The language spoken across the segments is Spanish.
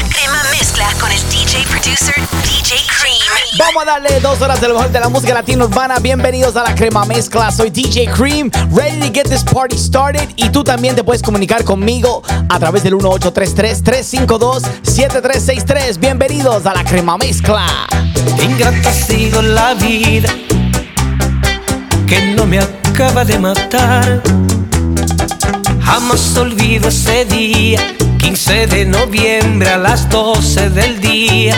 La crema mezcla con el DJ producer DJ Cream. Vamos a darle dos horas de lo mejor de la música latina urbana. Bienvenidos a la crema mezcla. Soy DJ Cream, ready to get this party started. Y tú también te puedes comunicar conmigo a través del 1833-352-7363. Bienvenidos a la crema mezcla. Ingrata ha sido la vida que no me acaba de matar. Jamás olvido ese día, 15 de noviembre a las 12 del día.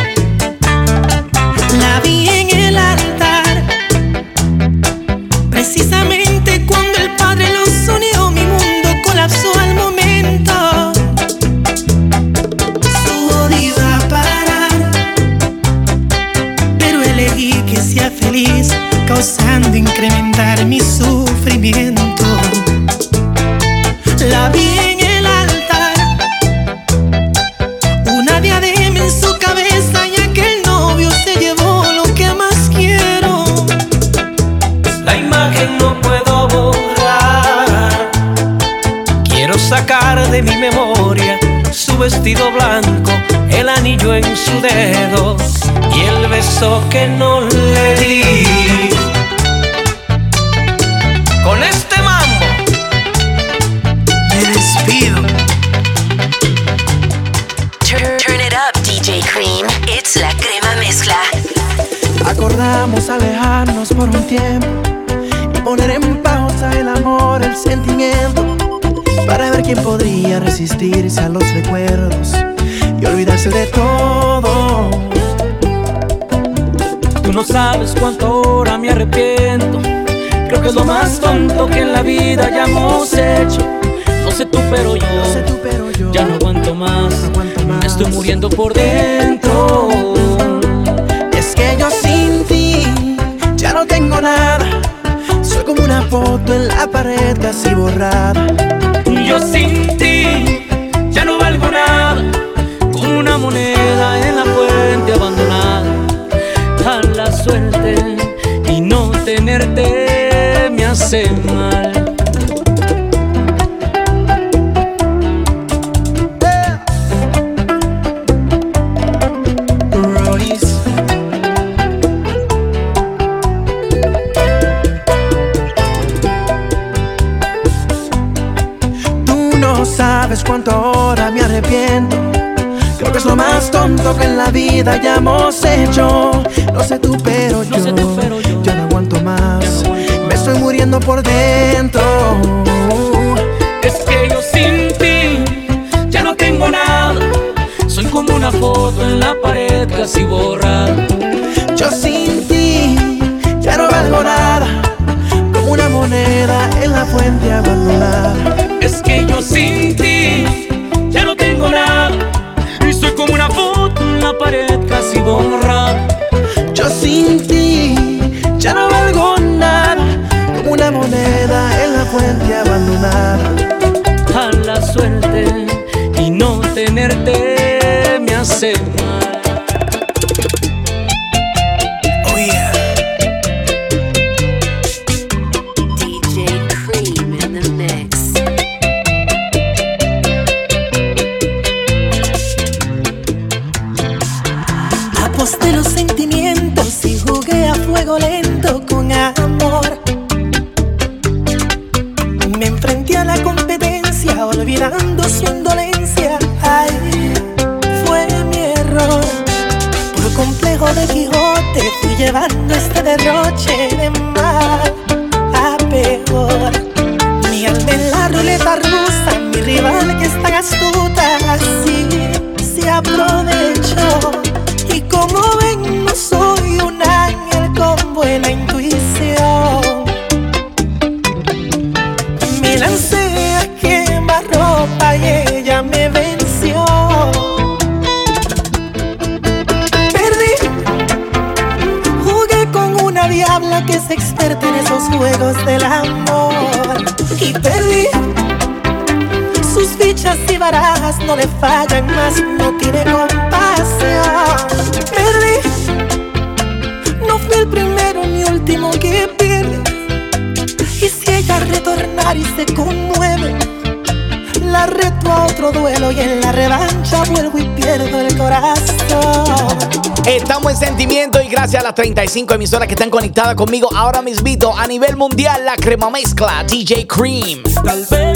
La vi en el altar, precisamente cuando el Padre los unió, mi mundo colapsó al momento. Su odio iba a parar, pero elegí que sea feliz, causando incrementar mi sufrimiento. La vi en el altar, una diadema en su cabeza y aquel novio se llevó lo que más quiero. La imagen no puedo borrar. Quiero sacar de mi memoria su vestido blanco, el anillo en su dedo y el beso que no le di. Acordamos alejarnos por un tiempo y poner en pausa el amor, el sentimiento, para ver quién podría resistirse a los recuerdos y olvidarse de todo. Tú no sabes cuánto ahora me arrepiento. Creo que es lo más tonto que en la vida hayamos hecho. No sé tú, pero yo, No sé tú, pero yo ya no aguanto más. no aguanto más. Me estoy muriendo por dentro. No tengo nada. Soy como una foto en la pared casi borrada. Yo sin ti ya no valgo nada. Como una moneda en la fuente abandonada. A la suerte y no tenerte me hace mal. Que en la vida hayamos hecho. No sé tú, pero No yo, sé tú, pero yo ya no aguanto más. ya no aguanto Me estoy muriendo por dentro. Es que yo sin ti ya no tengo nada. Soy como una foto en la pared casi borrada. Yo sin ti ya no valgo nada. Como una moneda en la fuente abandonada. Yo sin ti ya no valgo nada. Como una moneda en la fuente abandonada. A la suerte y no tenerte me hace mal. en la revancha vuelvo y pierdo el corazón. Estamos en sentimiento y gracias a las 35 emisoras que están conectadas conmigo ahora mismito a nivel mundial, la crema mezcla DJ Cream. Tal vez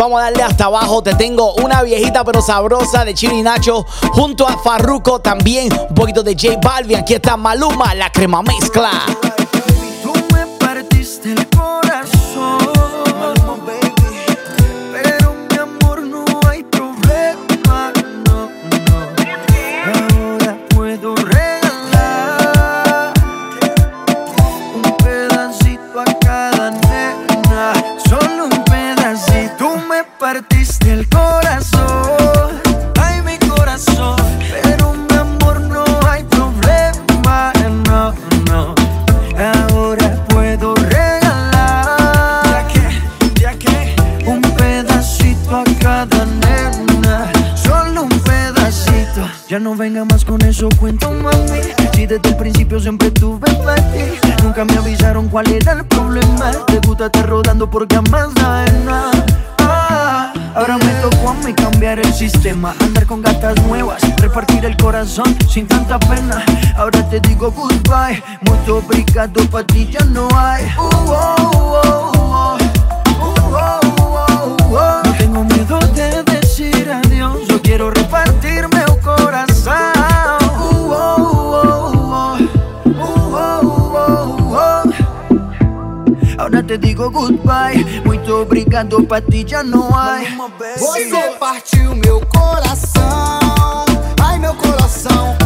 Vamos a darle hasta abajo. Te tengo una viejita pero sabrosa de Chini Nacho junto a Farruco también. Un poquito de J Balvin. Aquí está Maluma, la crema mezcla. preguntaron cuál era el problema. Te gusta estar rodando por camas nada. Ah, ahora me tocó a mí cambiar el sistema, andar con gatas nuevas, repartir el corazón sin tanta pena. Ahora te digo goodbye, mucho obrigado pa' ti ya no hay. Uh, oh, oh, oh. te digo goodbye. Muito obrigado, pra ti já não há. Você partiu meu coração, ai meu coração.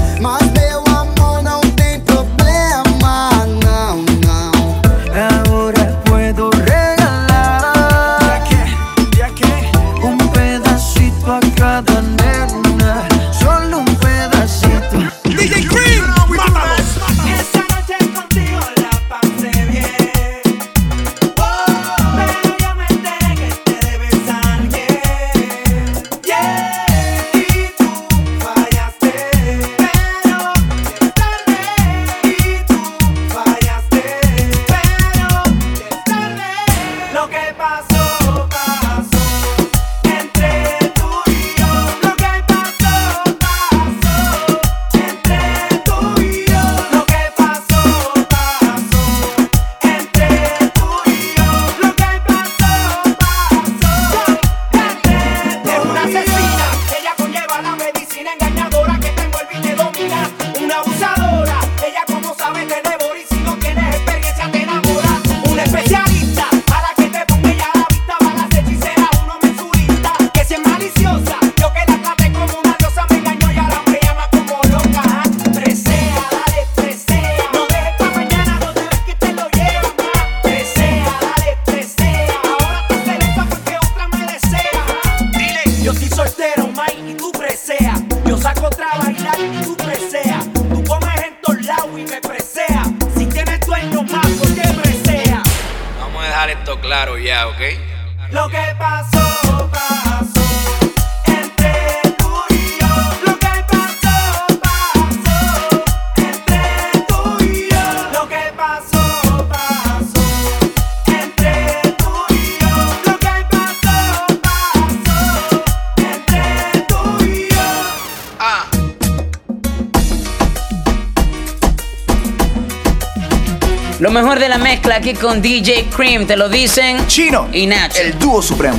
la mezcla aquí con DJ Cream, te lo dicen Chino y Nacho. El dúo supremo.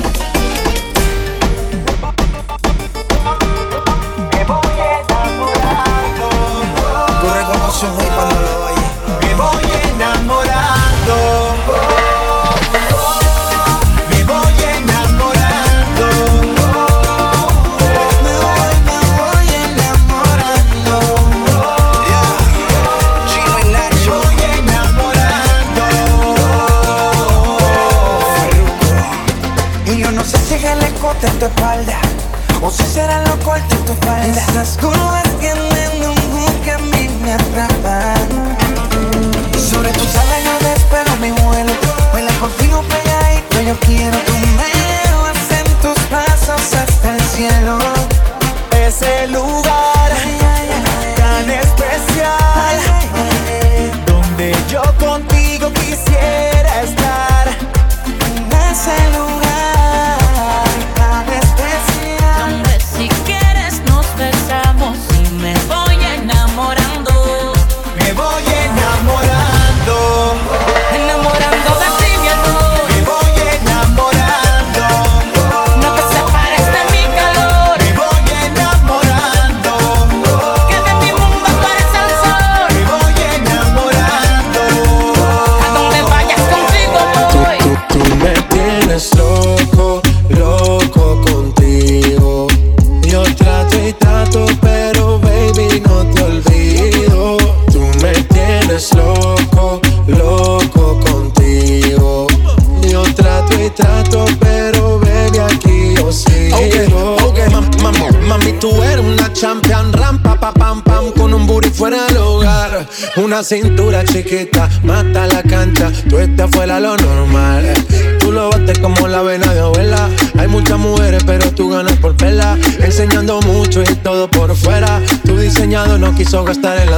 Quiso gastar en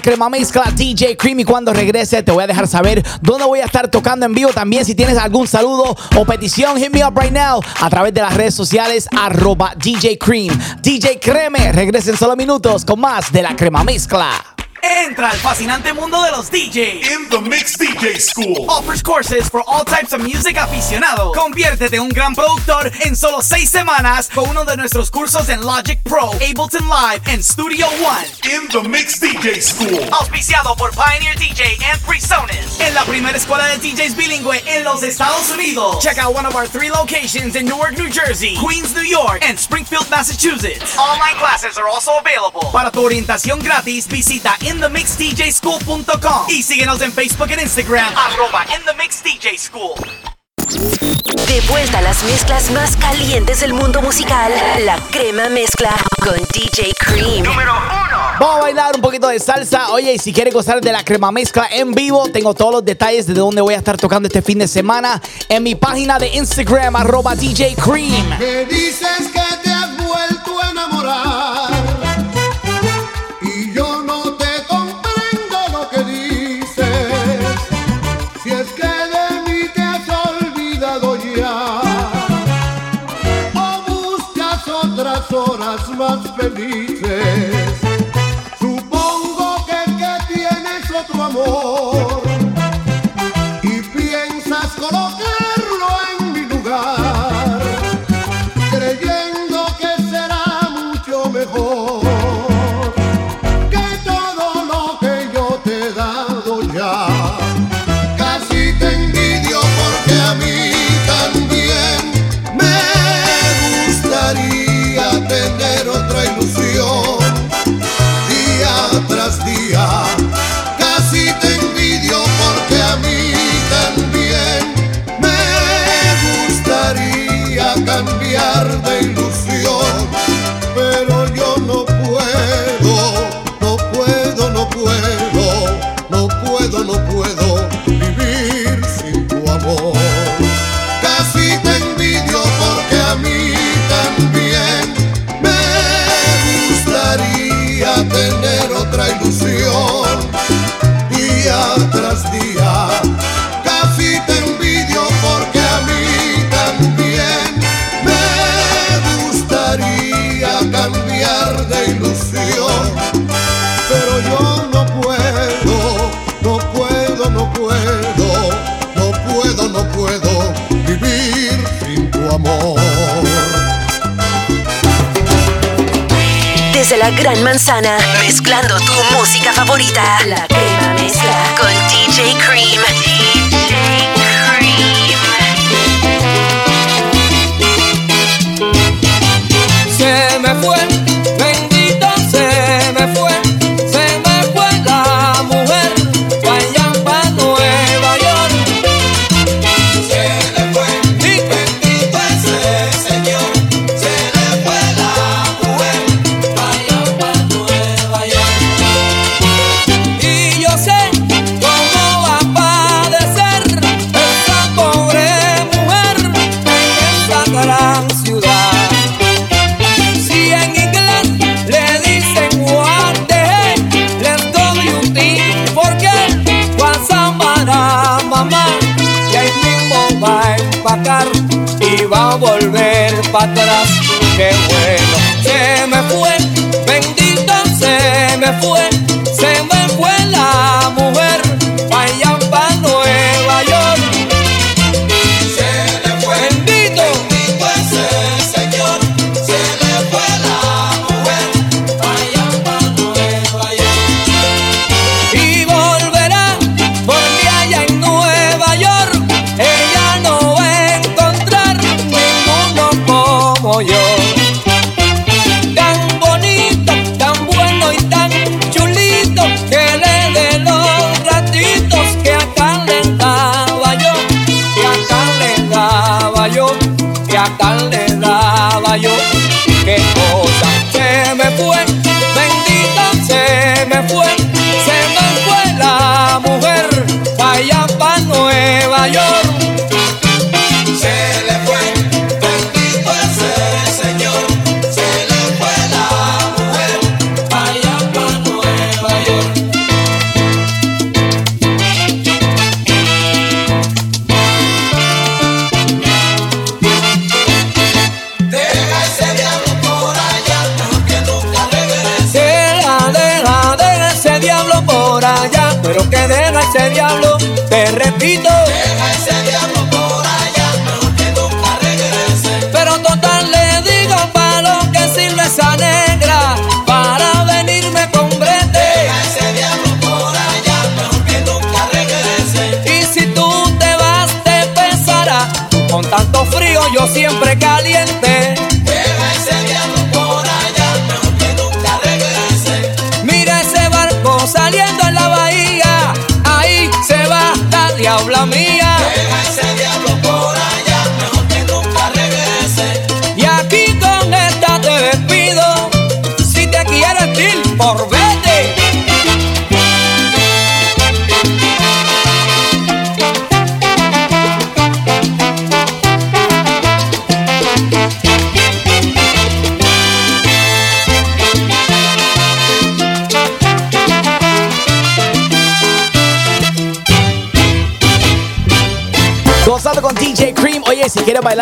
crema mezcla DJ Cream. Y cuando regrese, te voy a dejar saber dónde voy a estar tocando en vivo. También, si tienes algún saludo o petición, hit me up right now a través de las redes sociales, arroba DJ Cream. DJ Creme, regresa en solo minutos con más de la crema mezcla. Entra al fascinante mundo de los DJs. In the Mix DJ School. Offers courses for all types of music aficionados. Conviértete en un gran productor en solo seis semanas con uno de nuestros cursos en Logic Pro, Ableton Live and Studio One. In the Mix DJ School. Auspiciado por Pioneer DJ and PreSonus. En la primera escuela de DJs bilingüe en los Estados Unidos. Check out one of our three locations in Newark, New Jersey, Queens, New York, and Springfield, Massachusetts. Online classes are also available. Para tu orientación gratis, visita inthemixdjschool.com y síguenos en Facebook e Instagram, arroba inthemixdjschool. De vuelta a las mezclas más calientes del mundo musical, la crema mezcla con DJ Cream. Número Vamos a bailar un poquito de salsa. Oye, y si quieres gozar de la crema mezcla en vivo, tengo todos los detalles de dónde voy a estar tocando este fin de semana en mi página de Instagram, arroba DJ Cream. Me dices que te has vuelto a enamorar horas La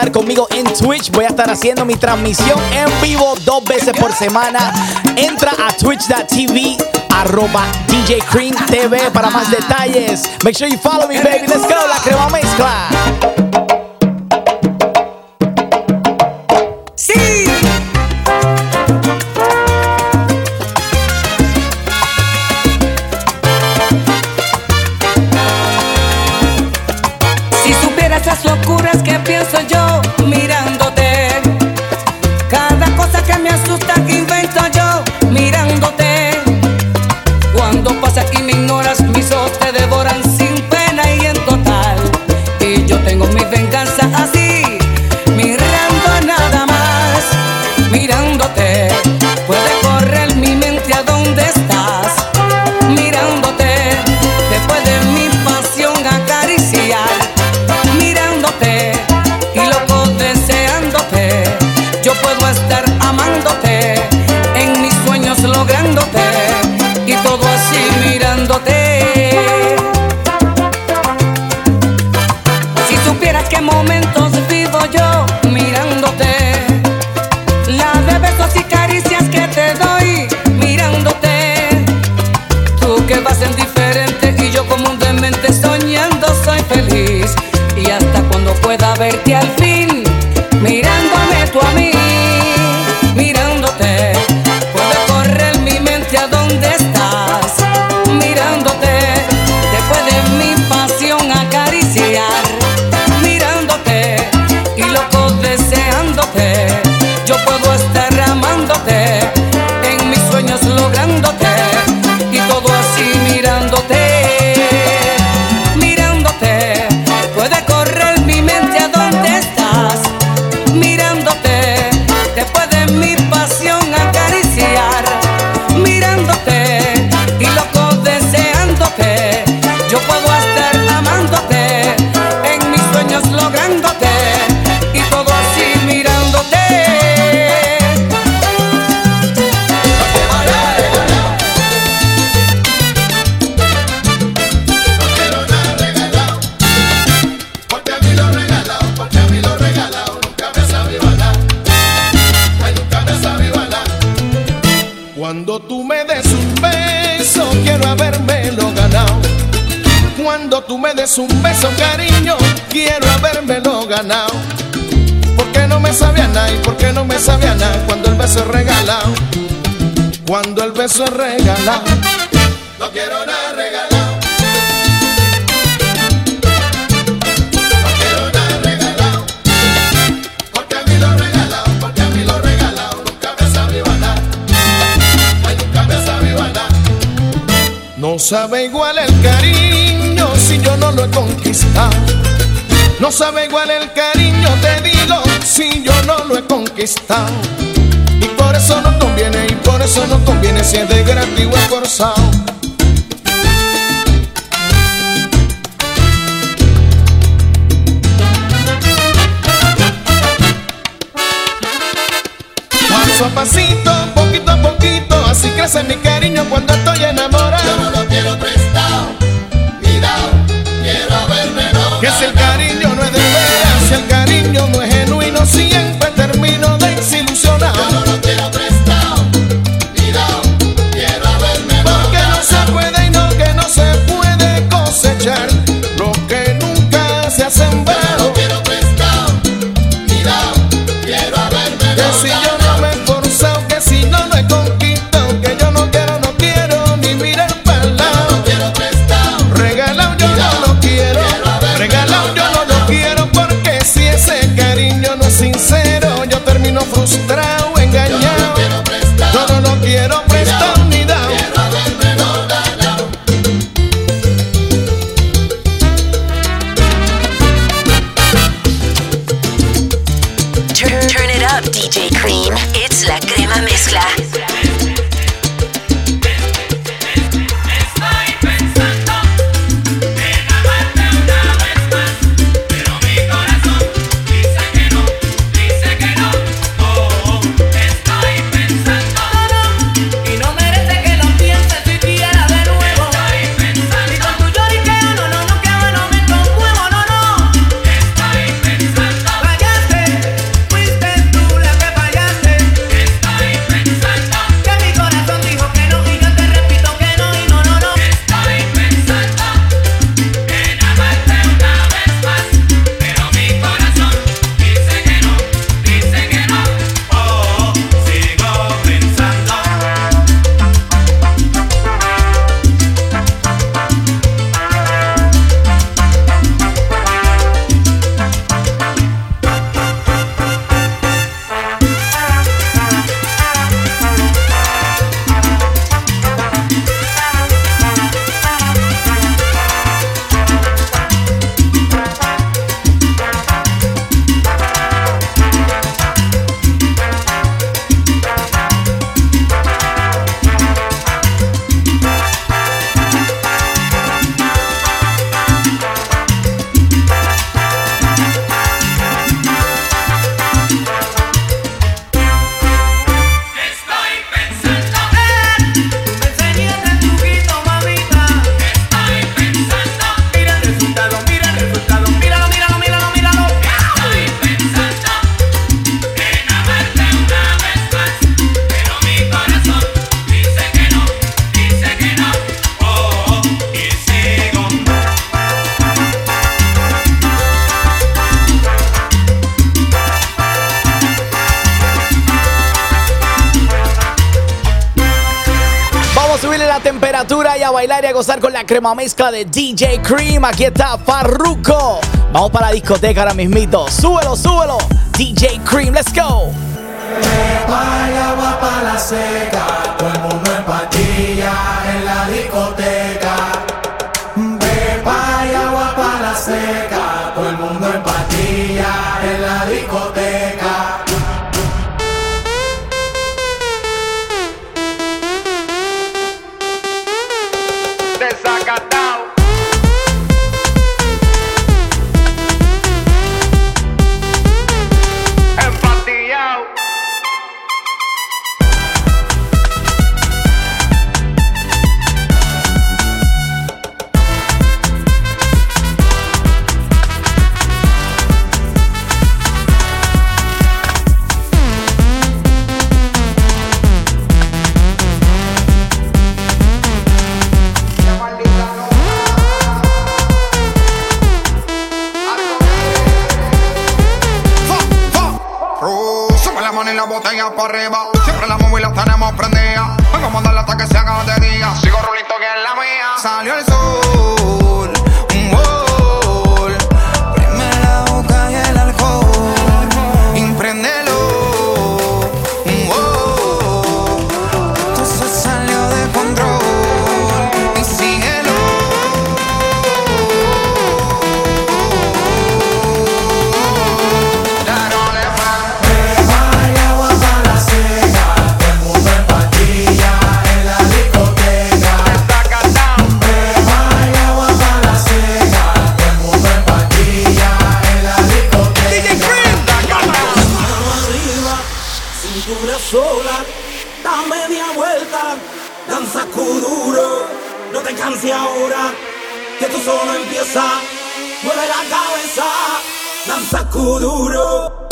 conmigo en Twitch. Voy a estar haciendo mi transmisión en vivo dos veces por semana. Entra a twitch.tv arroba DJ Cream TV para más detalles. Make sure you follow me, baby. Let's go, la crema mezcla. No me sabía nada cuando el beso regalado. Cuando el beso regalado. No quiero nada regalado. No quiero nada regalado. Porque a mí lo regalado. Porque a mí lo regalado. Nunca me sabía nada. A nunca me sabía nada. No sabe igual el cariño. Si yo no lo he conquistado. No sabe igual el cariño. Te digo, sí lo he conquistado. Y por eso no conviene, y por eso no conviene si es de gratis o forzado. Paso a pasito, poquito a poquito, así crece mi cariño cuando estoy enamorado. crema mezcla de DJ Cream. Aquí está Farruko. Vamos para la discoteca ahora mismito. Súbelo, súbelo. DJ Cream, let's go. La allá para arriba. Siempre las móviles las tenemos prendidas. Vengo a mandarla hasta que se haga de día. Sigo rulito que es la mía. Salió el sol. Canses ahora, que esto solo empieza, mueve la cabeza, danza kuduro.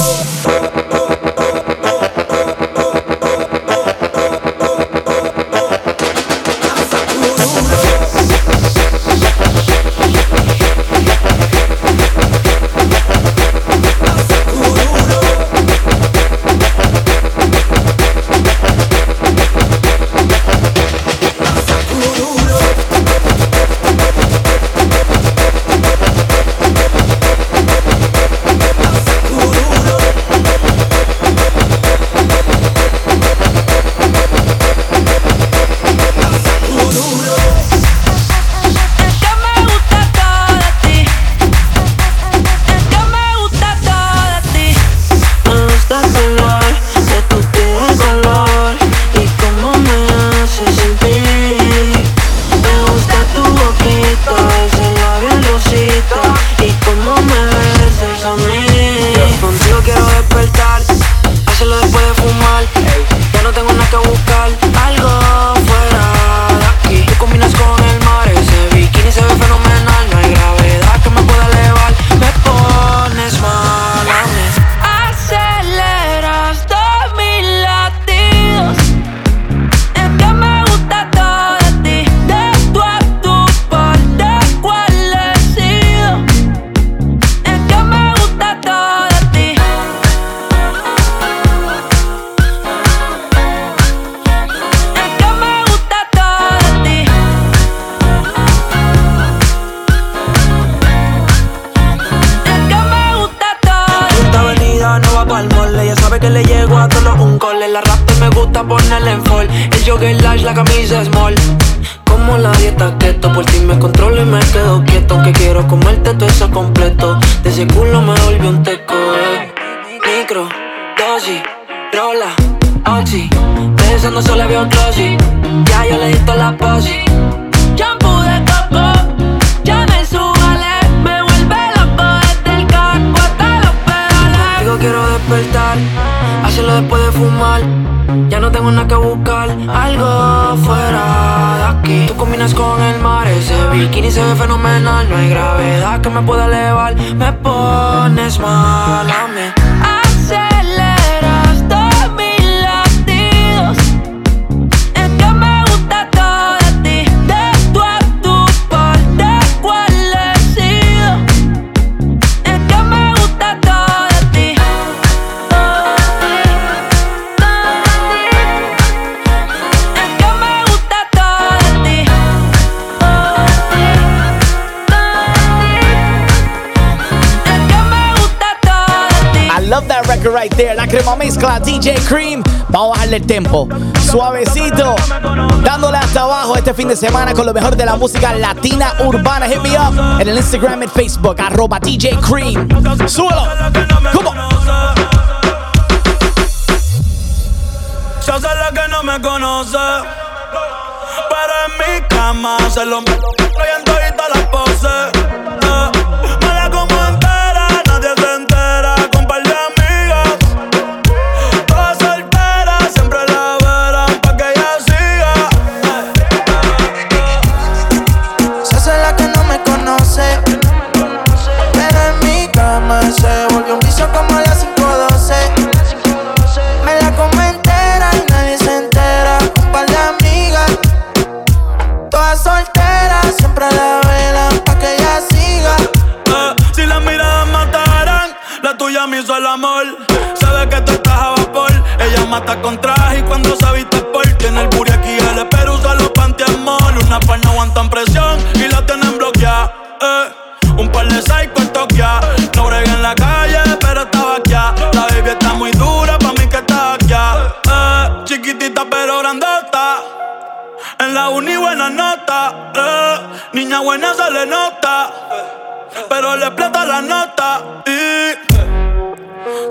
De ese culo me volvió un teco eh. Micro, dosis, rola, oxi Pensando solo veo glossy Ya yo le di toda la posi Shampoo de coco, ya me subale, me vuelve loco desde el casco hasta los pedales. Digo quiero despertar, hacerlo después de fumar. Ya no tengo nada que buscar, algo fuera de aquí. Tú combinas con el mar, ese bikini se ve fenomenal. No hay gravedad que me pueda elevar, me pones mal a mí. La crema mezcla DJ Cream. Vamos a bajarle el tempo. Suavecito. Dándole hasta abajo este fin de semana con lo mejor de la música latina urbana. Hit me up en el Instagram y Facebook. Arroba DJ Cream. Súbelo. ¿Cómo? Yo sé la que no me conoce, pero en mi cama se lo meto en todita las poses. Y cuando se viste porque en el booty aquí el pero usa los pantiamol. Una par no aguantan presión y la tienen bloqueada. Eh. Un par de psycho en Tokia. No bregué en la calle, pero estaba aquí. La baby está muy dura, pa' mí que está aquí. Eh. Chiquitita pero grandota. En la uni buena nota. eh. Niña buena se le nota. Pero le explota la nota. Y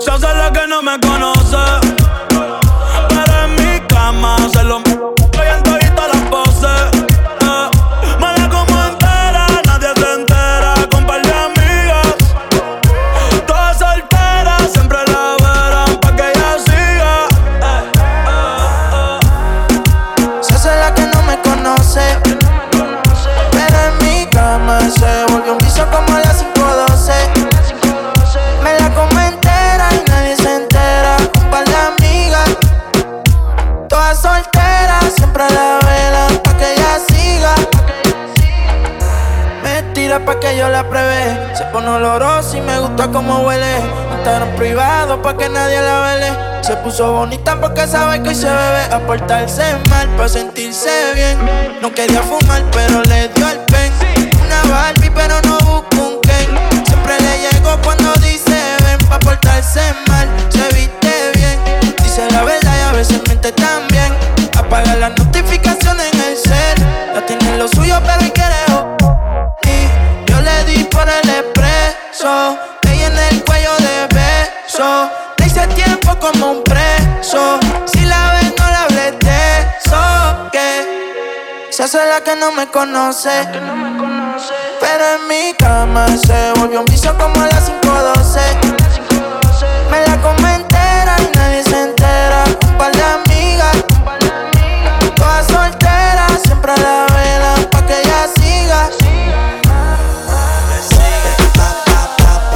se hace la que no me conoce. Puso bonita porque sabe que hoy se bebe. A portarse mal pa' sentirse bien. No quería fumar, pero le dio el pen. Una Barbie, pero no busco un Ken. Siempre le llego cuando dice ven pa' portarse mal. Se viste bien, dice la verdad y a veces miente también. Apaga las notificaciones Que se hace la que no me conoce. Pero en mi cama se volvió un vicio como a las 5:12. Me la como entera y nadie se entera. Un par de amigas, todas solteras, siempre la velan pa' que ella siga.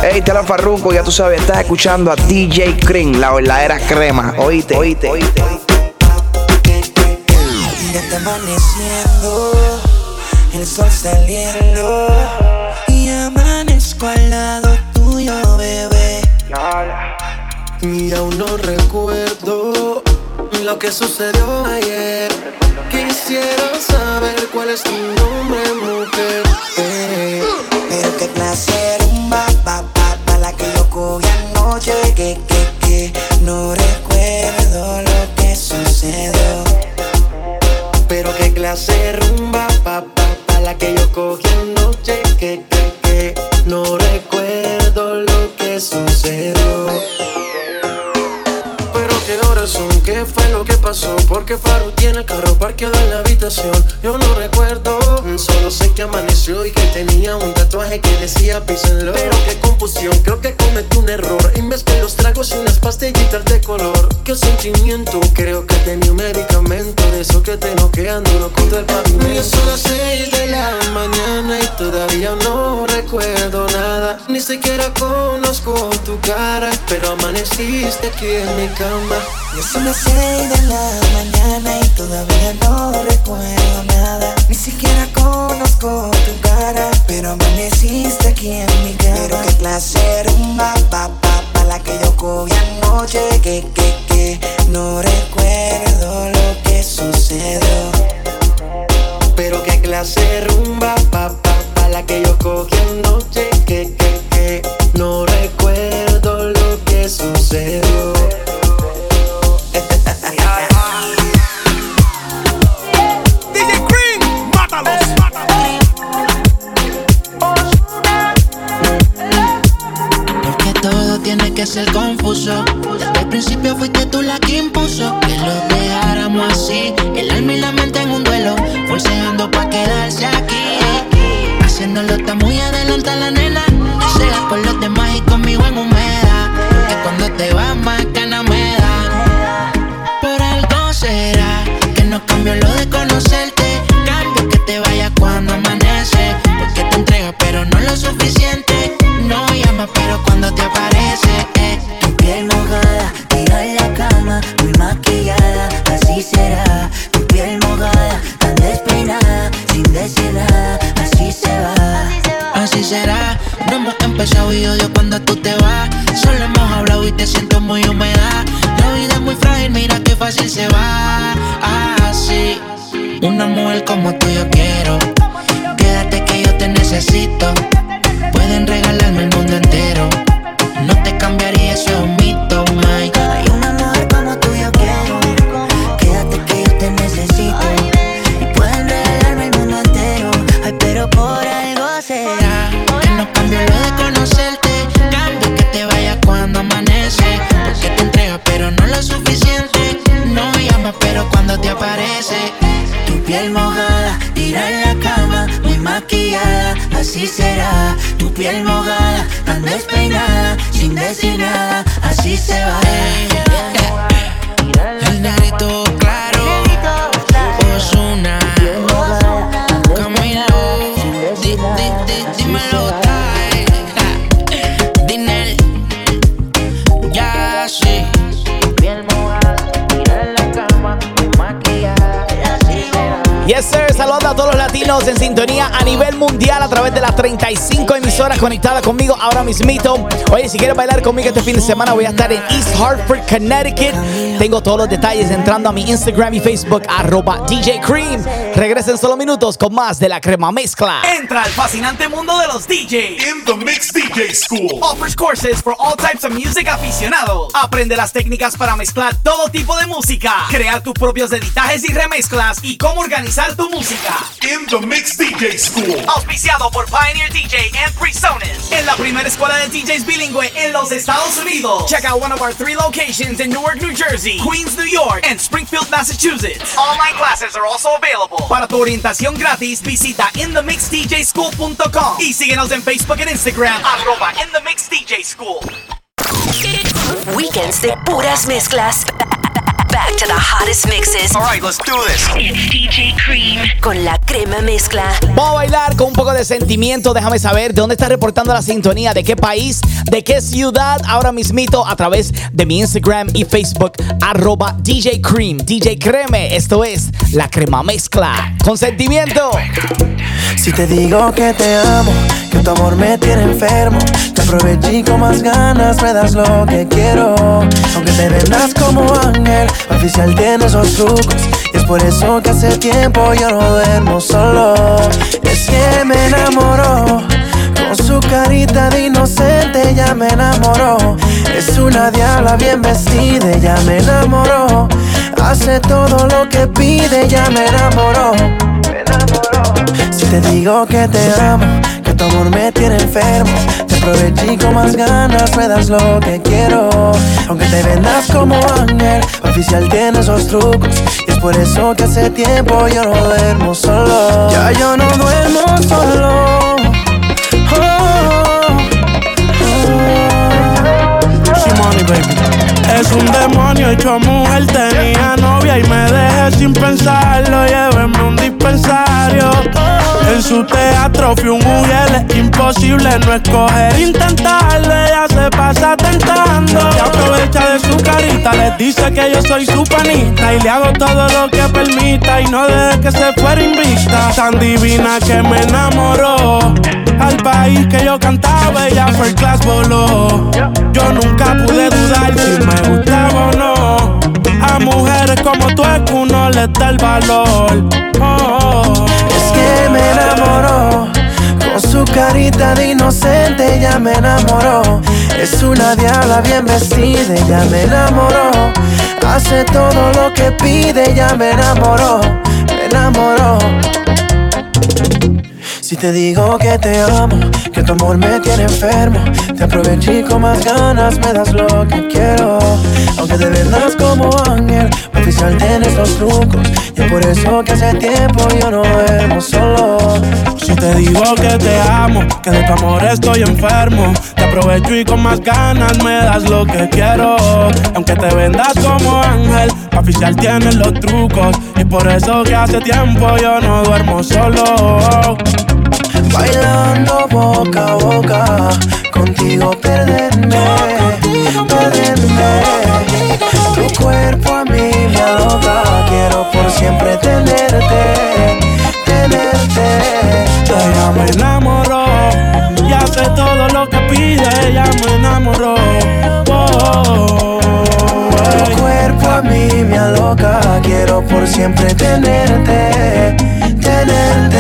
Hey, te habla Farruko, ya tú sabes, estás escuchando a DJ Cream, la verdadera crema. Oíste, oíste, oíste. Ya está amaneciendo, el sol saliendo y amanezco al lado tuyo, bebé. Y aún no recuerdo lo que sucedió ayer. Quisiera saber cuál es tu nombre, mujer. Eh, Pero qué clase rumba, pa, pa, la que yo cogí anoche, que, que, que no recuerdo clase rumba, pa, pa, pa, la que yo cogí anoche. Que, que, que no recuerdo lo que sucedió. Pero qué horas son, qué fue lo que pasó. Porque Faru tiene el carro parqueado en la habitación. Yo no recuerdo, solo sé que amaneció y que tenía un tatuaje que decía písenlo. Pero qué confusión, creo que cometí un error. Y mezclé los tragos y unas pastillitas de color. Qué sentimiento, creo que tenía un medicamento. De eso que te noquean duro contra el pavimento. Y son las seis de la mañana y todavía no recuerdo nada. Ni siquiera conozco tu cara, pero amaneciste aquí en mi cama. Ya son las seis de la mañana y todavía no recuerdo nada. Ni siquiera conozco tu cara, pero amaneciste aquí en mi cama. Pero qué clase rumba, pa, pa, pa, la que yo cogí anoche, que, que, que no recuerdo lo que sucedió. Pero qué clase rumba, pa, pa, pa, la que yo cogí anoche, que, que, que no recuerdo lo que sucedió. Que ser confuso. Desde el principio fuiste tú la que impuso que lo dejáramos así. El alma y la mente en un duelo, forceando pa' quedarse aquí. Haciéndolo está muy adelante la nena. Celas por los demás y conmigo en humedad. Que cuando te vas más ganas me da. Por algo será que no cambio lo de conocerte. 35 emisoras conectadas conmigo ahora mismito. Oye, si quieres bailar conmigo este fin de semana, voy a estar en East Hartford, Connecticut. Tengo todos los detalles entrando a mi Instagram y Facebook, arroba DJ Cream. Regresen solo minutos con más de la crema mezcla. Entra al fascinante mundo de los DJs. In the Mix DJ School. Offers courses for all types of music aficionados. Aprende las técnicas para mezclar todo tipo de música. Crear tus propios editajes y remezclas. Y cómo organizar tu música. In the Mix DJ School. Auspiciado por Pioneer DJ and PreSonus. En la primera escuela de DJs bilingüe en los Estados Unidos. Check out one of our three locations in Newark, New Jersey, Queens, New York, and Springfield, Massachusetts. Online classes are also available. Para tu orientación gratis, visita inthemixdjschool.com y síguenos en Facebook and Instagram, arroba inthemixdjschool. Weekends de puras mezclas. Back to hottest mixes. All right, let's do this. It's DJ Cream con la crema mezcla. Vamos a bailar con un poco de sentimiento. Déjame saber de dónde estás reportando la sintonía, de qué país, de qué ciudad. Ahora mismito a través de mi Instagram y Facebook, arroba DJ Cream, DJ Creme. Esto es la crema mezcla. Con sentimiento. Si te digo que te amo, que tu amor me tiene enfermo, te aproveché con más ganas, me das lo que quiero. Aunque te vendas como ángel, oficial tiene esos trucos. Y es por eso que hace tiempo yo no duermo solo. Es que me enamoró. Con su carita de inocente ya me enamoró. Es una diabla bien vestida, ya me enamoró. Hace todo lo que pide, ya me enamoró. Si te digo que te amo, que tu amor me tiene enfermo, te aproveché con más ganas, me das lo que quiero. Aunque te vendas como ángel, oficial tiene esos trucos. Y es por eso que hace tiempo yo no duermo solo. Ya yo no duermo solo. Oh, Money, baby. Es un demonio hecho mujer, tenía novia y me dejé sin pensarlo. Llévenme un dispensario. En su teatro fui un mujer, es imposible no escoger. Intentarlo, ella se pasa tentando. Se aprovecha de su carita, les dice que yo soy su panita. Y le hago todo lo que permita y no deje que se fuera invicta. Tan divina que me enamoró. Al país que yo cantaba, ella first class voló. Yo nunca pude dudar si me gustaba no. A mujeres como tú es que uno les da el valor. Oh. Es que me enamoró. Con su carita de inocente ya me enamoró. Es una diabla bien vestida, ya me enamoró. Hace todo lo que pide, ya me enamoró. Me enamoró. Te digo que te amo, que tu amor me tiene enfermo, te aproveché con más ganas, me das lo que quiero. Aunque te vendas como ángel, oficial tienes los trucos. Y es por eso que hace tiempo yo no duermo solo. Si te digo que te amo, que de tu amor estoy enfermo, te aprovecho y con más ganas me das lo que quiero. Aunque te vendas como ángel, oficial tienes los trucos. Y por eso que hace tiempo yo no duermo solo. Bailando boca a boca, contigo perderme, perderme. Tu cuerpo a mí me ahoga, quiero por siempre tenerte, tenerte. Ella me enamoró y hace todo lo que pide, ella me enamoró. Oh, tu cuerpo a mí me aloca, quiero por siempre tenerte, tenerte.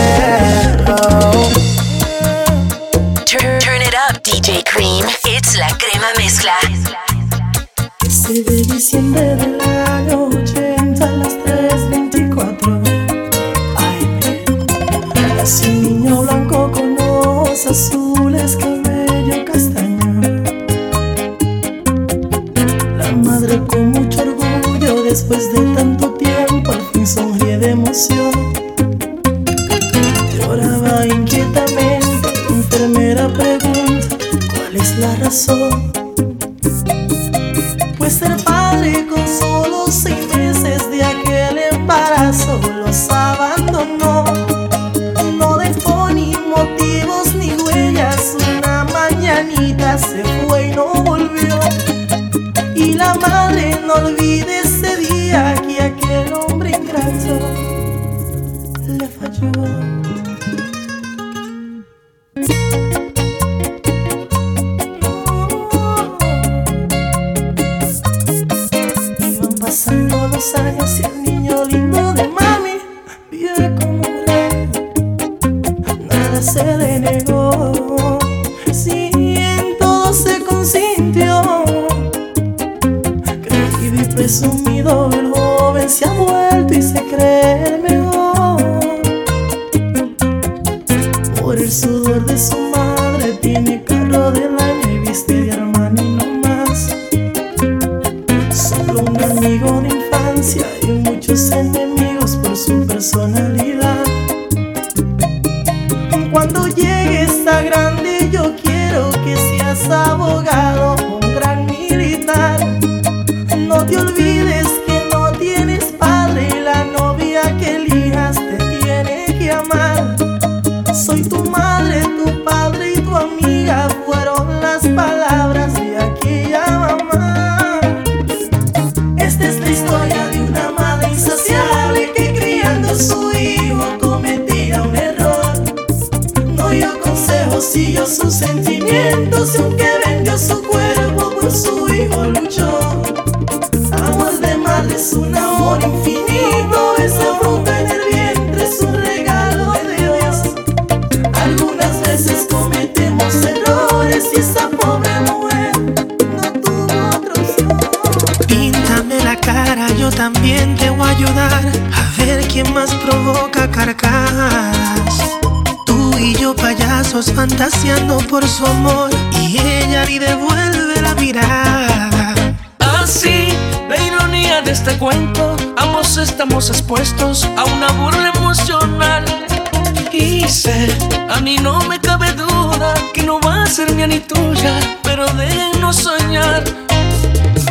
mí no me cabe duda que no va a ser mía ni tuya, pero de no soñar.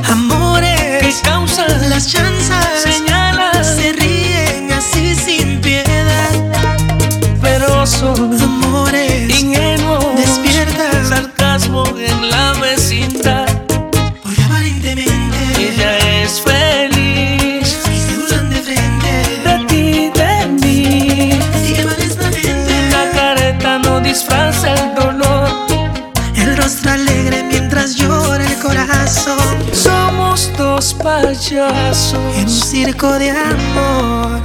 Amores que causan las llamas en un circo de amor.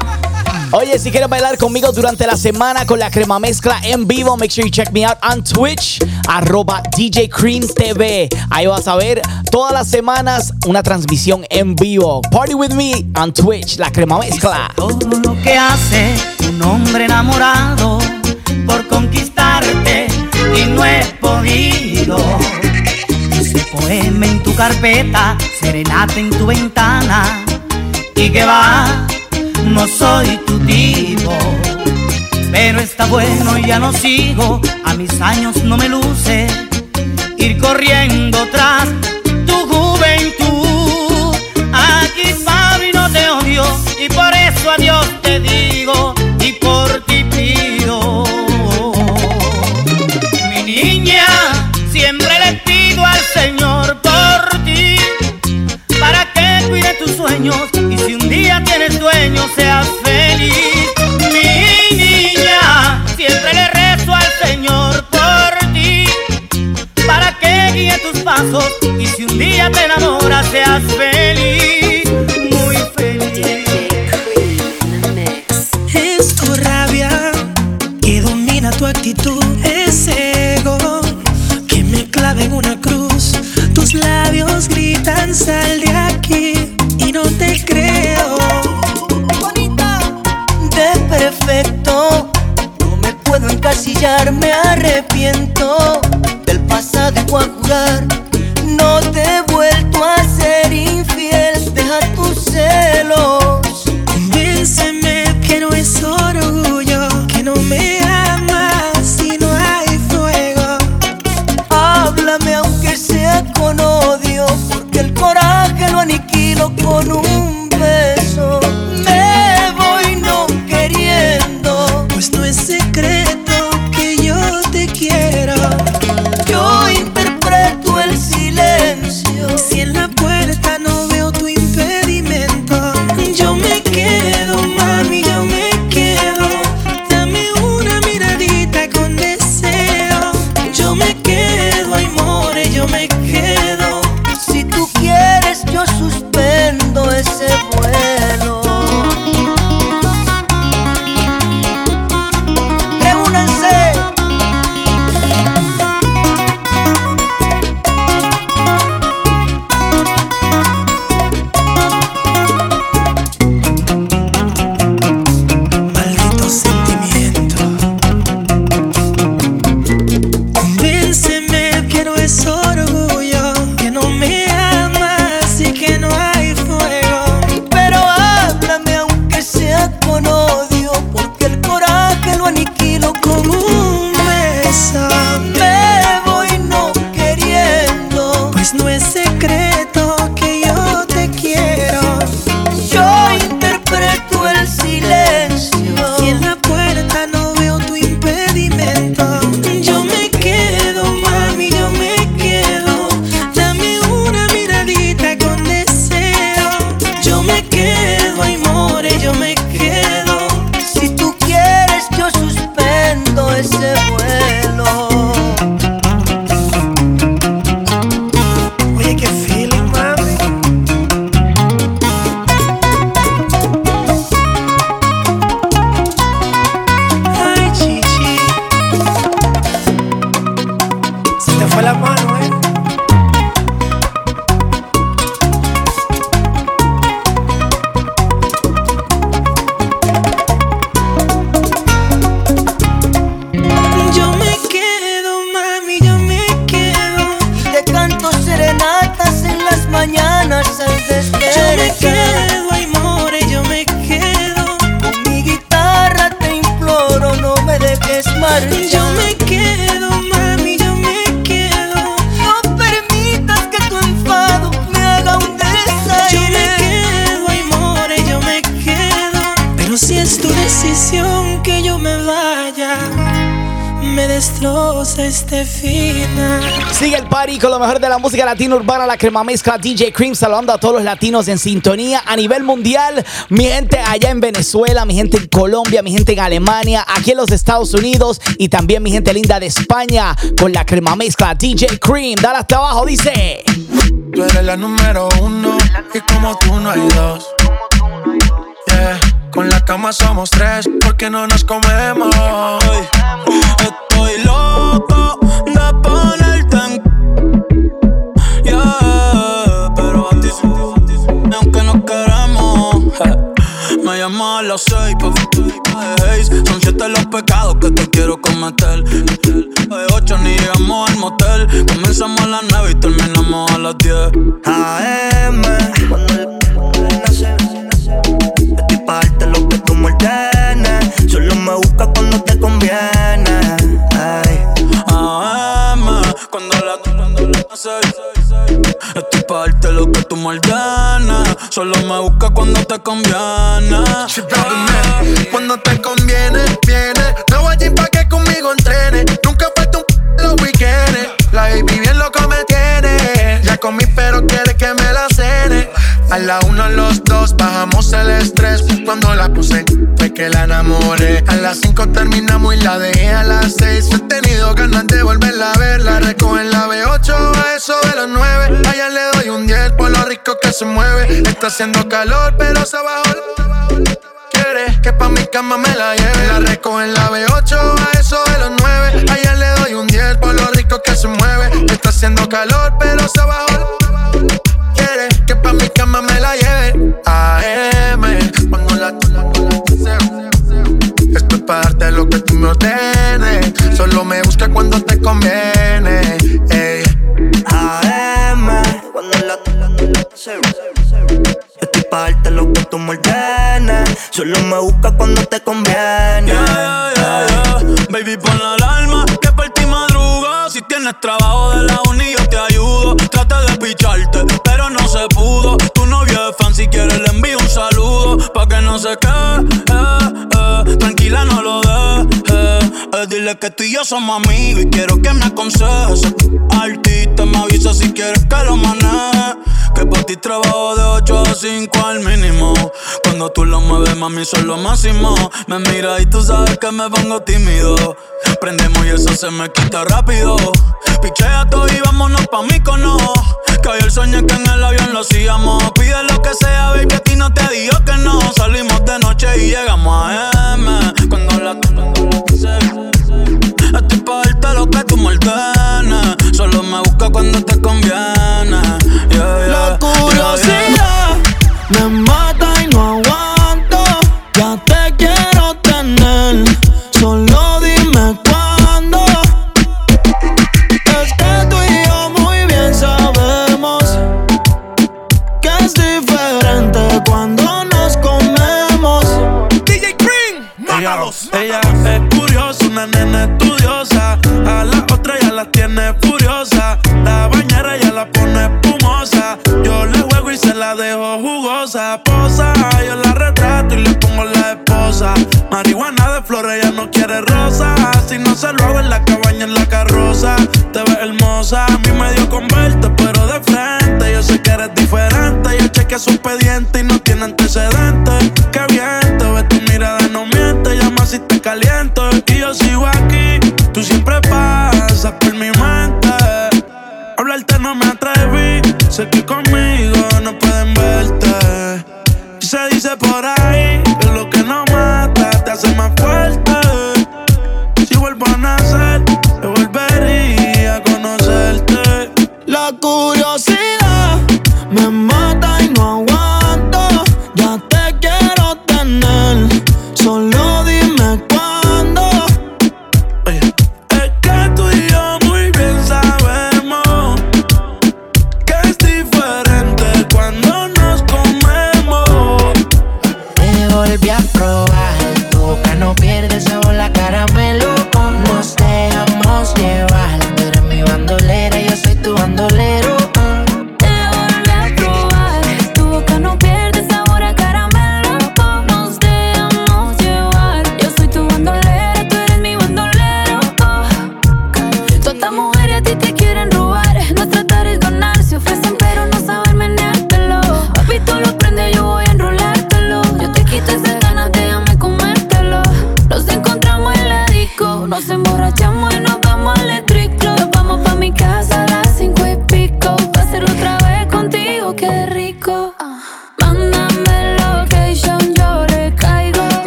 Oye, si quieres bailar conmigo durante la semana con la crema mezcla en vivo, make sure you check me out on Twitch, arroba DJ Cream TV. Ahí vas a ver todas las semanas una transmisión en vivo. Party with me on Twitch, la crema mezcla. Todo lo que hace un hombre enamorado por conquistarte y no he podido. Ese poema en tu carpeta, serenata en tu ventana. Y que va, no soy tu tipo. Pero está bueno, y ya no sigo, a mis años no me luce ir corriendo tras sueños y si un día tienes dueño seas feliz. Mi niña, siempre le rezo al Señor por ti, para que guíe tus pasos y si un día te enamoras seas feliz. Muy feliz. Es tu rabia que domina tu actitud me arrepiento música latina urbana, la crema mezcla DJ Cream, saludando a todos los latinos en sintonía a nivel mundial. Mi gente allá en Venezuela, mi gente en Colombia, mi gente en Alemania, aquí en los Estados Unidos y también mi gente linda de España con la crema mezcla DJ Cream. Dale hasta abajo, dice. Tú eres la número uno y como tú no hay dos. Con la cama somos tres porque no nos comemos. Siete los pecados que te quiero cometer. De ocho ni llegamos al motel. Comenzamos a las nueve y terminamos a las diez. AM, Solo me buscas cuando te conviene Cuando te conviene, viene. No voy a pa' que conmigo entrene. Nunca falta un p- los weekends. La baby bien loco me tiene. Ya comí, pero quiere que me la A la uno, los dos, bajamos el estrés. Cuando la puse, fue que la enamoré. A las cinco terminamos y la dejé a las seis. He tenido ganas de volverla a ver. La recojo en la B8 a eso de los nueve. Allá le doy un 10 por lo rico que se mueve. Está haciendo calor, pero se bajó quiere que pa' mi cama me la lleve. La recojo en la B8 a eso de los 9. Ayer le doy un 10 por lo rico que se mueve. Está haciendo calor, pero se bajó. Cama me la lleve. AM, cuando la. Esto es para darte lo que tú me ordenes. Solo me busca cuando te conviene. ey. AM, cuando la estoy pa' darte lo que tú me ordenes. Solo me busca cuando te conviene. Yeah, yeah, yeah. Baby, pon la alarma que por ti madruga. Si tienes trabajo de la uni, yo te ayudo. Trata de picharte, pero no se pudo. Un saludo. Pa' que no se quede, eh, eh. tranquila, no lo dejes. Eh, dile que tú y yo somos amigos y quiero que me aconsejes. Artista, me avisa si quieres que lo maneje. Que por ti trabajo de 8 a 5 al mínimo. Cuando tú lo mueves, mami, son lo máximo. Me mira y tú sabes que me pongo tímido. Prendemos y eso se me quita rápido. Pichea todo y vámonos pa' mí cono. Que sueño es que en el avión lo hacíamos. Pide lo que sea, baby, a ti no te digo que no. Salimos de noche y llegamos a M. Cuando la cuando la lo que tú me ordenes. Solo me busca cuando te conviene. Yeah, yeah, La curiosidad me mata y no aguanto. Ya te quiero tener, solo dime cuándo. Es que tú y yo muy bien sabemos que es diferente cuando nos comemos. DJ Green, mátalos. Ella dejo jugosa. Posa, yo la retrato y le pongo la esposa. Marihuana de flores, ella no quiere rosa. Si no se lo hago en la cabaña, en la carroza. Te ves hermosa, a mí me dio con verte, pero de frente. Yo sé que eres diferente. Yo chequeé su expediente y no tiene antecedentes. Qué bien, te ves tu mirada, no miente. Llama si te caliento. Y yo sigo aquí,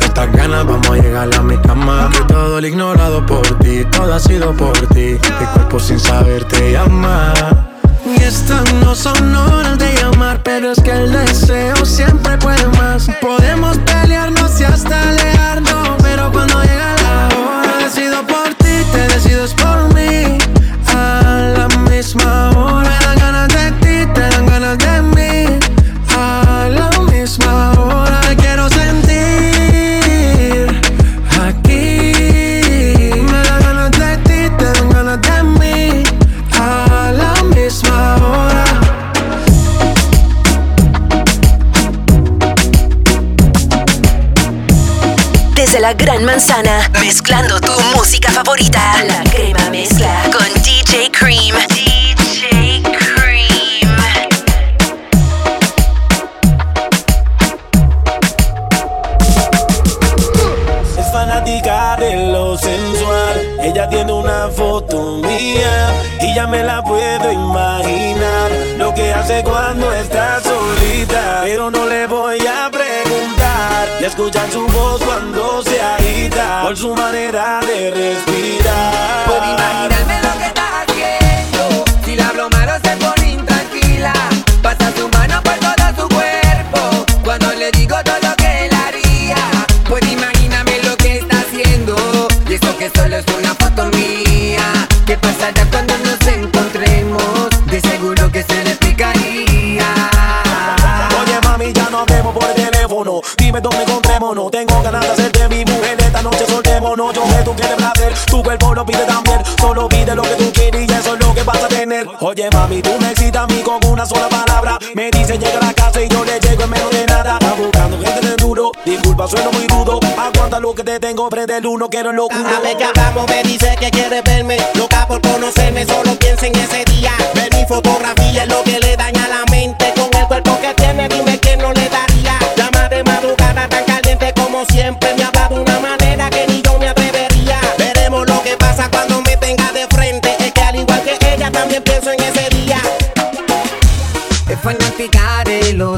Mate estas ganas, vamos a llegar a mi cama. Que todo el ignorado por ti, todo ha sido por ti. Mi cuerpo sin saber te llama. Y estas no son horas de llamar, pero es que el deseo siempre Bass Oye, mami, tú me excitas a mí con una sola palabra. Me dice llega a la casa y yo le llego en menos de nada. Está buscando gente de duro, disculpa, sueno muy rudo. Aguanta lo que te tengo, prende el uno, quiero locura. Dale que hablamos, me dice que quiere verme. Loca por conocerme, solo piensa en ese Halo.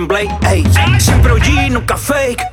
en Blake. Ey, siempre OG, nunca no fake.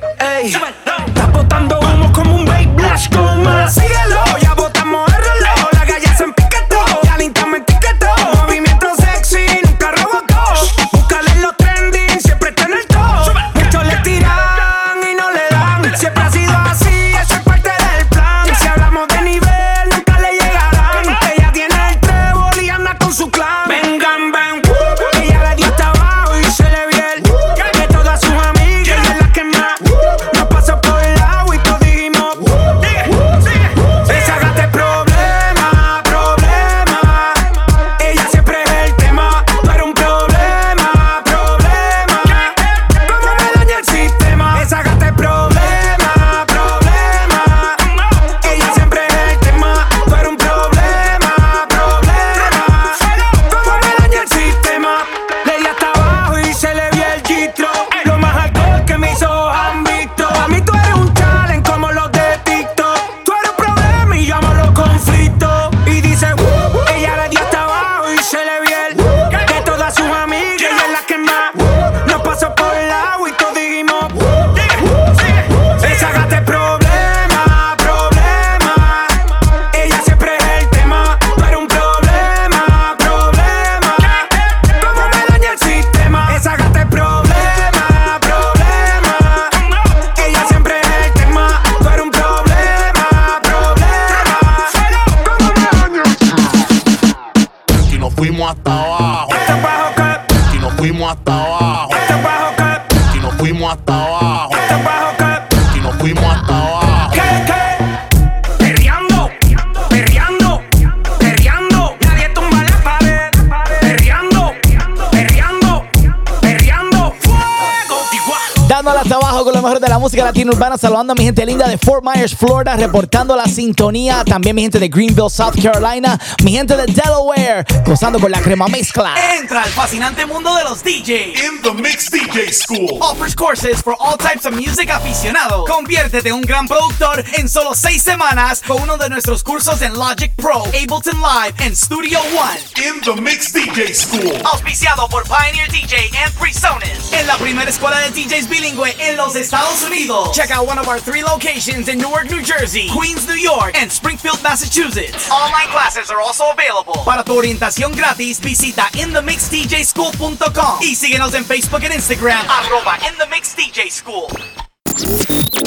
Saludando a mi gente linda de Fort Myers, Florida, reportando la sintonía. También mi gente de Greenville, South Carolina. Mi gente de Delaware, gozando con la crema mezcla. Entra al fascinante mundo de los DJ. In the Mix DJ School. Offers courses for all types of music aficionado. Conviértete en un gran productor en solo seis semanas con uno de nuestros cursos en Logic Pro, Ableton Live and Studio One. In the Mix DJ School. Auspiciado por Pioneer DJ and PreSonus. En la primera escuela de DJs bilingüe en los Estados Unidos. Check out one of our three locations in Newark, New Jersey, Queens, New York, and Springfield, Massachusetts. Online classes are also available. Para tu orientación gratis, visita inthemixdjschool.com y síguenos en Facebook and Instagram, arroba inthemixdjschool.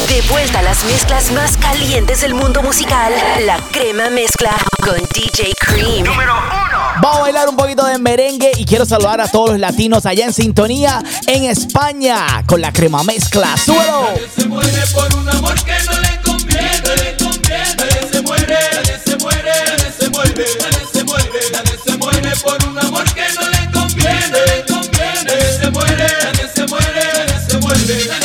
De vuelta a las mezclas más calientes del mundo musical, la crema mezcla con DJ Cream. Número Vamos a bailar un poquito de merengue y quiero saludar a todos los latinos allá en sintonía en España con la crema mezcla. ¡Súbelo! Se muere por un amor que no le conviene, le conviene. Nadie se muere, nadie se muere, nadie se muere, nadie se muere, nadie se muere por un amor que no le conviene, le conviene. Nadie se muere, nadie se muere, nadie se muere, nadie se muere,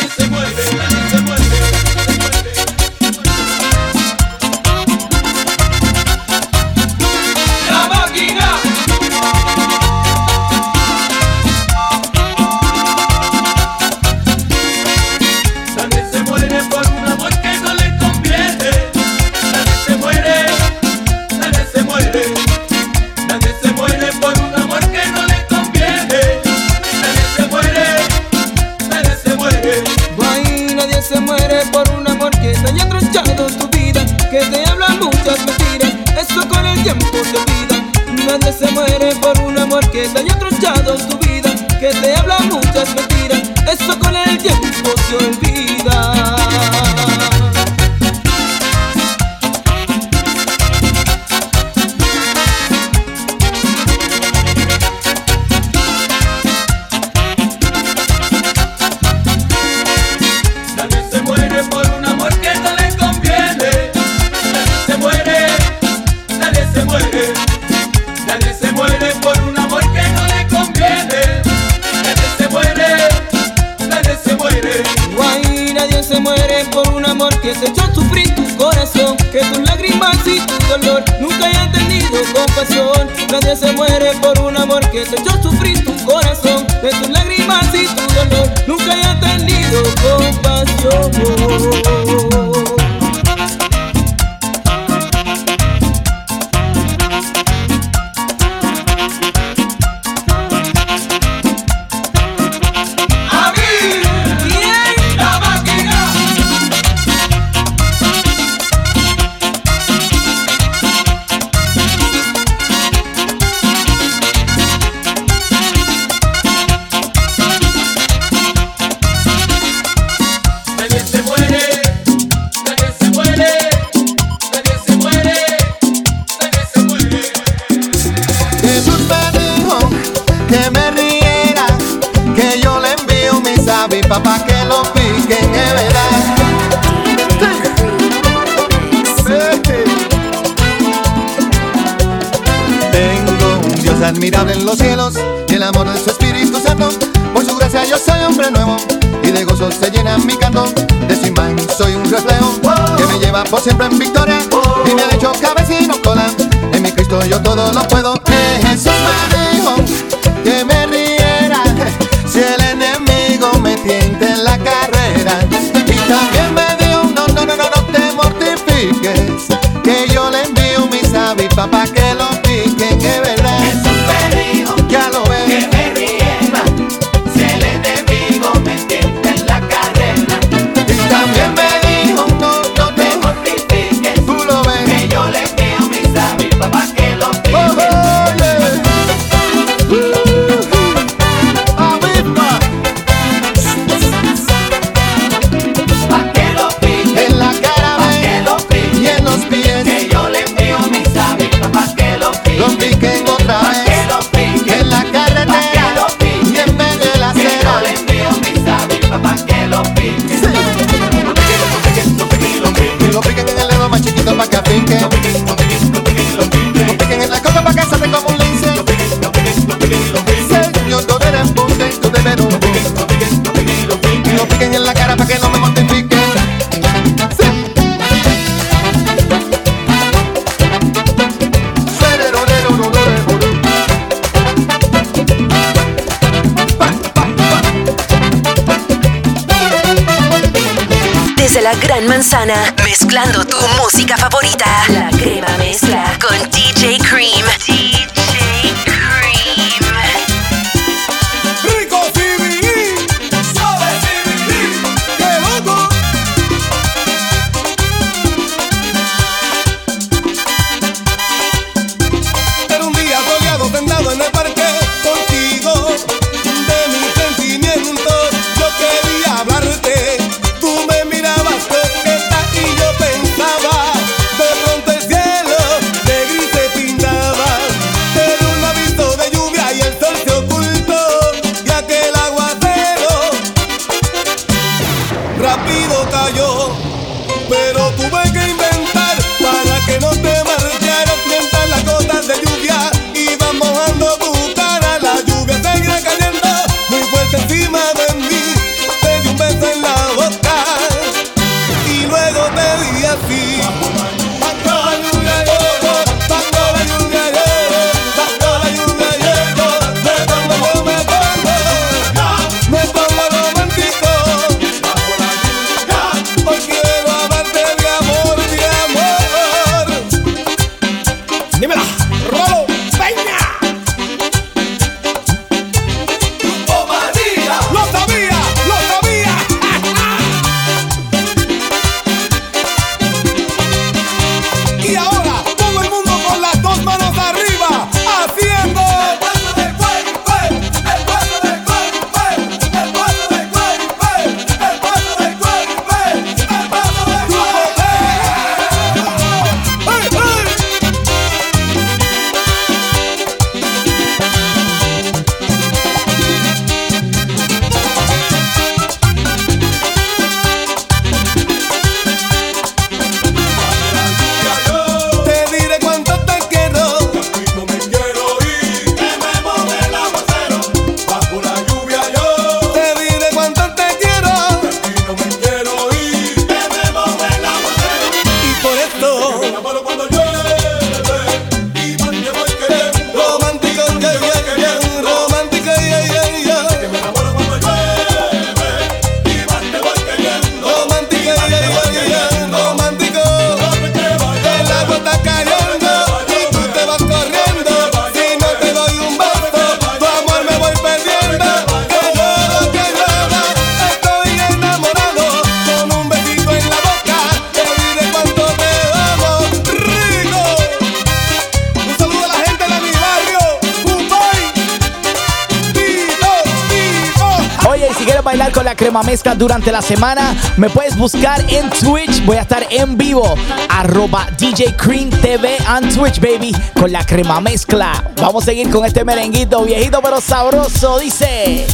tiempo se olvida. Nadie se muere por un amor que te haya tronchado tu vida, que te habla muchas mentiras, eso con el tiempo se olvida. Dios admirable en los cielos y el amor de su Espíritu Santo. Por su gracia yo soy hombre nuevo y de gozo se llena mi canto. De su soy un reflejo que me lleva por siempre en victoria y me ha hecho cabecino cola. En mi Cristo yo todo lo puedo. Eh, Jesús me dijo que me riera si el enemigo me tiente en la carrera. Y también Manzana, mezclando tu música favorita. La crema mezcla. semana. Me puedes buscar en Twitch. Voy a estar en vivo. Arroba DJ Cream TV and Twitch, baby. Con la crema mezcla. Vamos a seguir con este merenguito viejito pero sabroso. Dice.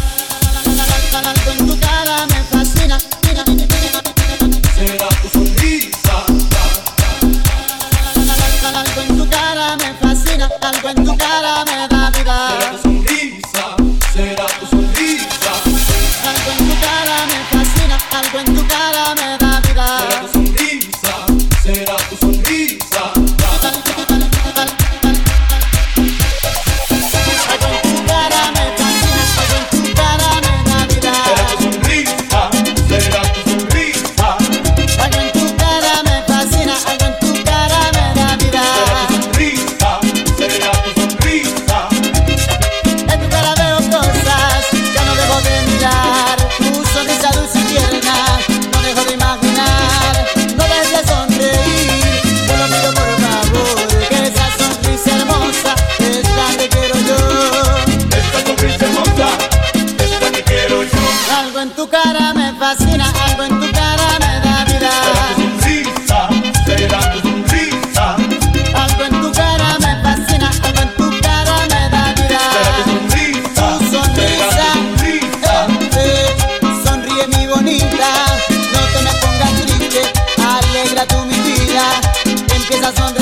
corazón de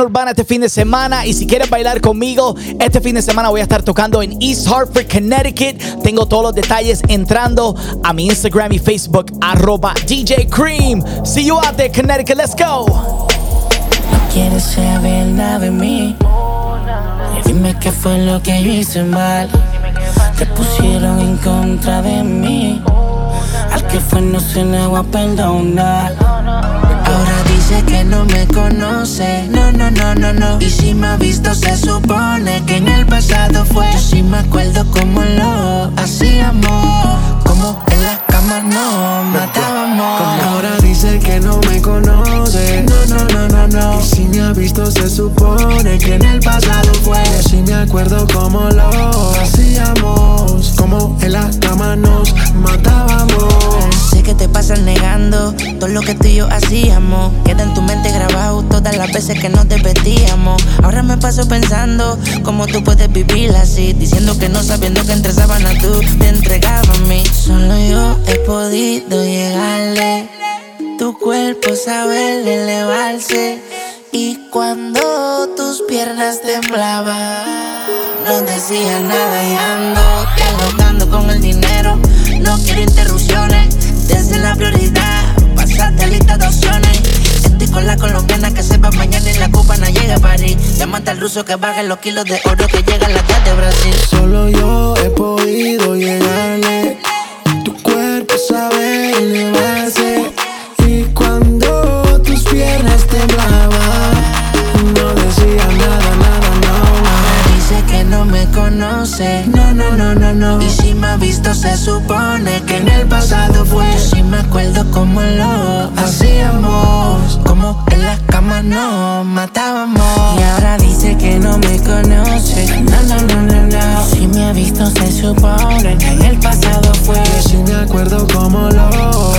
urbana este fin de semana. Y si quieres bailar conmigo, este fin de semana voy a estar tocando en East Hartford, Connecticut. Tengo todos los detalles entrando a mi Instagram y Facebook, arroba DJ Cream. See you out there, Connecticut. Let's go. No quieres saber nada de mí. Dime qué fue lo que yo hice mal. Te pusieron en contra de mí. Al que fue no se va a perdonar. Dice que no me conoce. No, no, no, no, no. Y si me ha visto, se supone que en el pasado fue. Yo sí me acuerdo cómo lo hacíamos. Como en la cama no matábamos. Ahora dice que no me conoce. No, no, no, no, no. Y si me ha visto, se supone que en el pasado fue. Yo sí me acuerdo cómo lo hacíamos. Como en la cama nos matábamos. Sé que te pasas negando todo lo que tú y yo hacíamos. Queda en tu mente grabado todas las veces que nos desvestíamos. Ahora me paso pensando cómo tú puedes vivir así. Diciendo que no sabiendo que entre sábanas tú te entregabas a mí. Solo yo he podido llegarle. Tu cuerpo sabe elevarse. Y cuando tus piernas temblaban, no decía nada y ando dialogando con el dinero. No quiero interrupciones, desde la prioridad, pasarte lista de opciones. Estoy con la colombiana que sepa mañana y la cubana llega a París. Llámate al ruso que baje los kilos de oro que llega a la de Brasil. Solo yo he podido llegarle. Tu cuerpo sabe elevarse. Y cuando tus piernas No, no, no, no, no. Y si me ha visto, se supone que en el pasado fue. Yo sí me acuerdo cómo lo hacíamos. Como en la cama nos matábamos. Y ahora dice que no me conoce. No, no, no, no, no. Si me ha visto, se supone que en el pasado fue. Yo sí me acuerdo cómo lo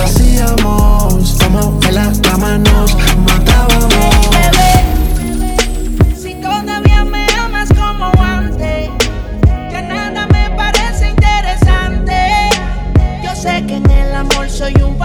hacíamos. Como en la cama nos matábamos. El amor soy un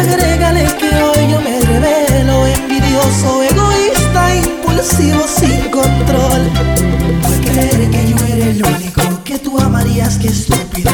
agrégale que hoy yo me revelo envidioso, egoísta, impulsivo, sin control. Por creer que yo era el único que tú amarías, que estúpido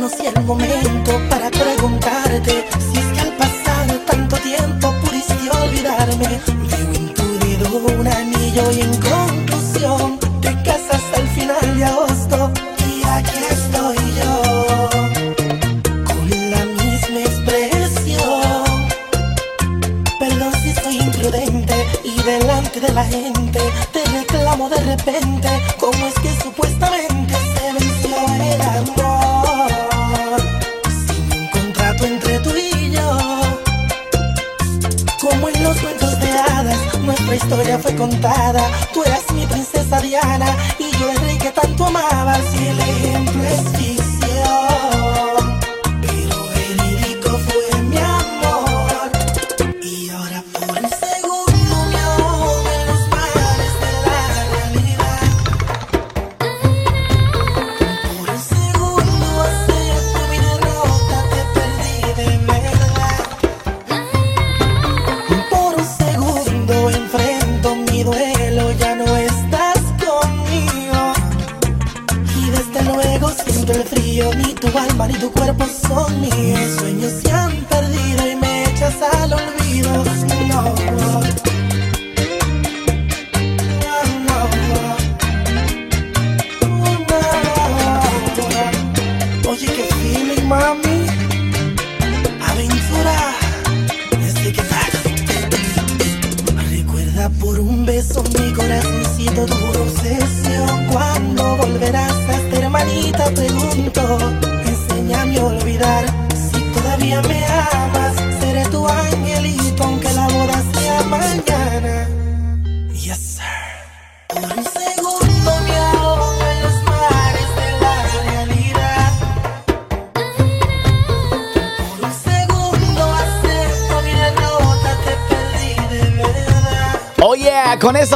no si el momento para preguntarte si es que al pasar tanto tiempo pudiste olvidarme. Veo en tu dedo un anillo y en conclusión te casas al final de agosto y aquí estoy yo. Con la misma expresión Perdón si soy imprudente y delante de la gente te reclamo de repente historia fue contada. Tú eras mi princesa Diana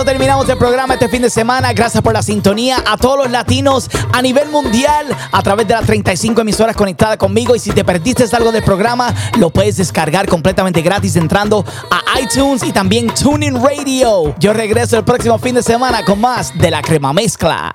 terminamos el programa este fin de semana. Gracias por la sintonía a todos los latinos a nivel mundial a través de las 35 emisoras conectadas conmigo. Y si te perdiste algo del programa, lo puedes descargar completamente gratis entrando a iTunes y también TuneIn Radio. Yo regreso el próximo fin de semana con más de la crema mezcla.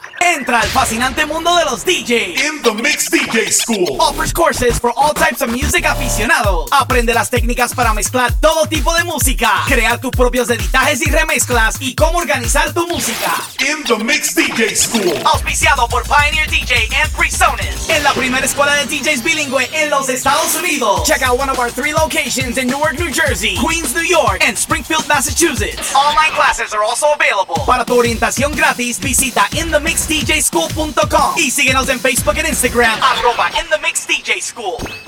Entra al fascinante mundo de los DJ. In the Mix DJ School. Offers courses for all types of music aficionados. Aprende las técnicas para mezclar todo tipo de música. Crear tus propios editajes y remezclas. Y cómo organizar tu música. In the Mix DJ School. Auspiciado por Pioneer DJ and PreSonus. En la primera escuela de DJs bilingüe en los Estados Unidos. Check out one of our three locations in Newark, New Jersey, Queens, New York, and Springfield, Massachusetts. Online classes are also available. Para tu orientación gratis, visita inthemixdjschool.com y síguenos en Facebook e Instagram, arroba In The Mix DJ School.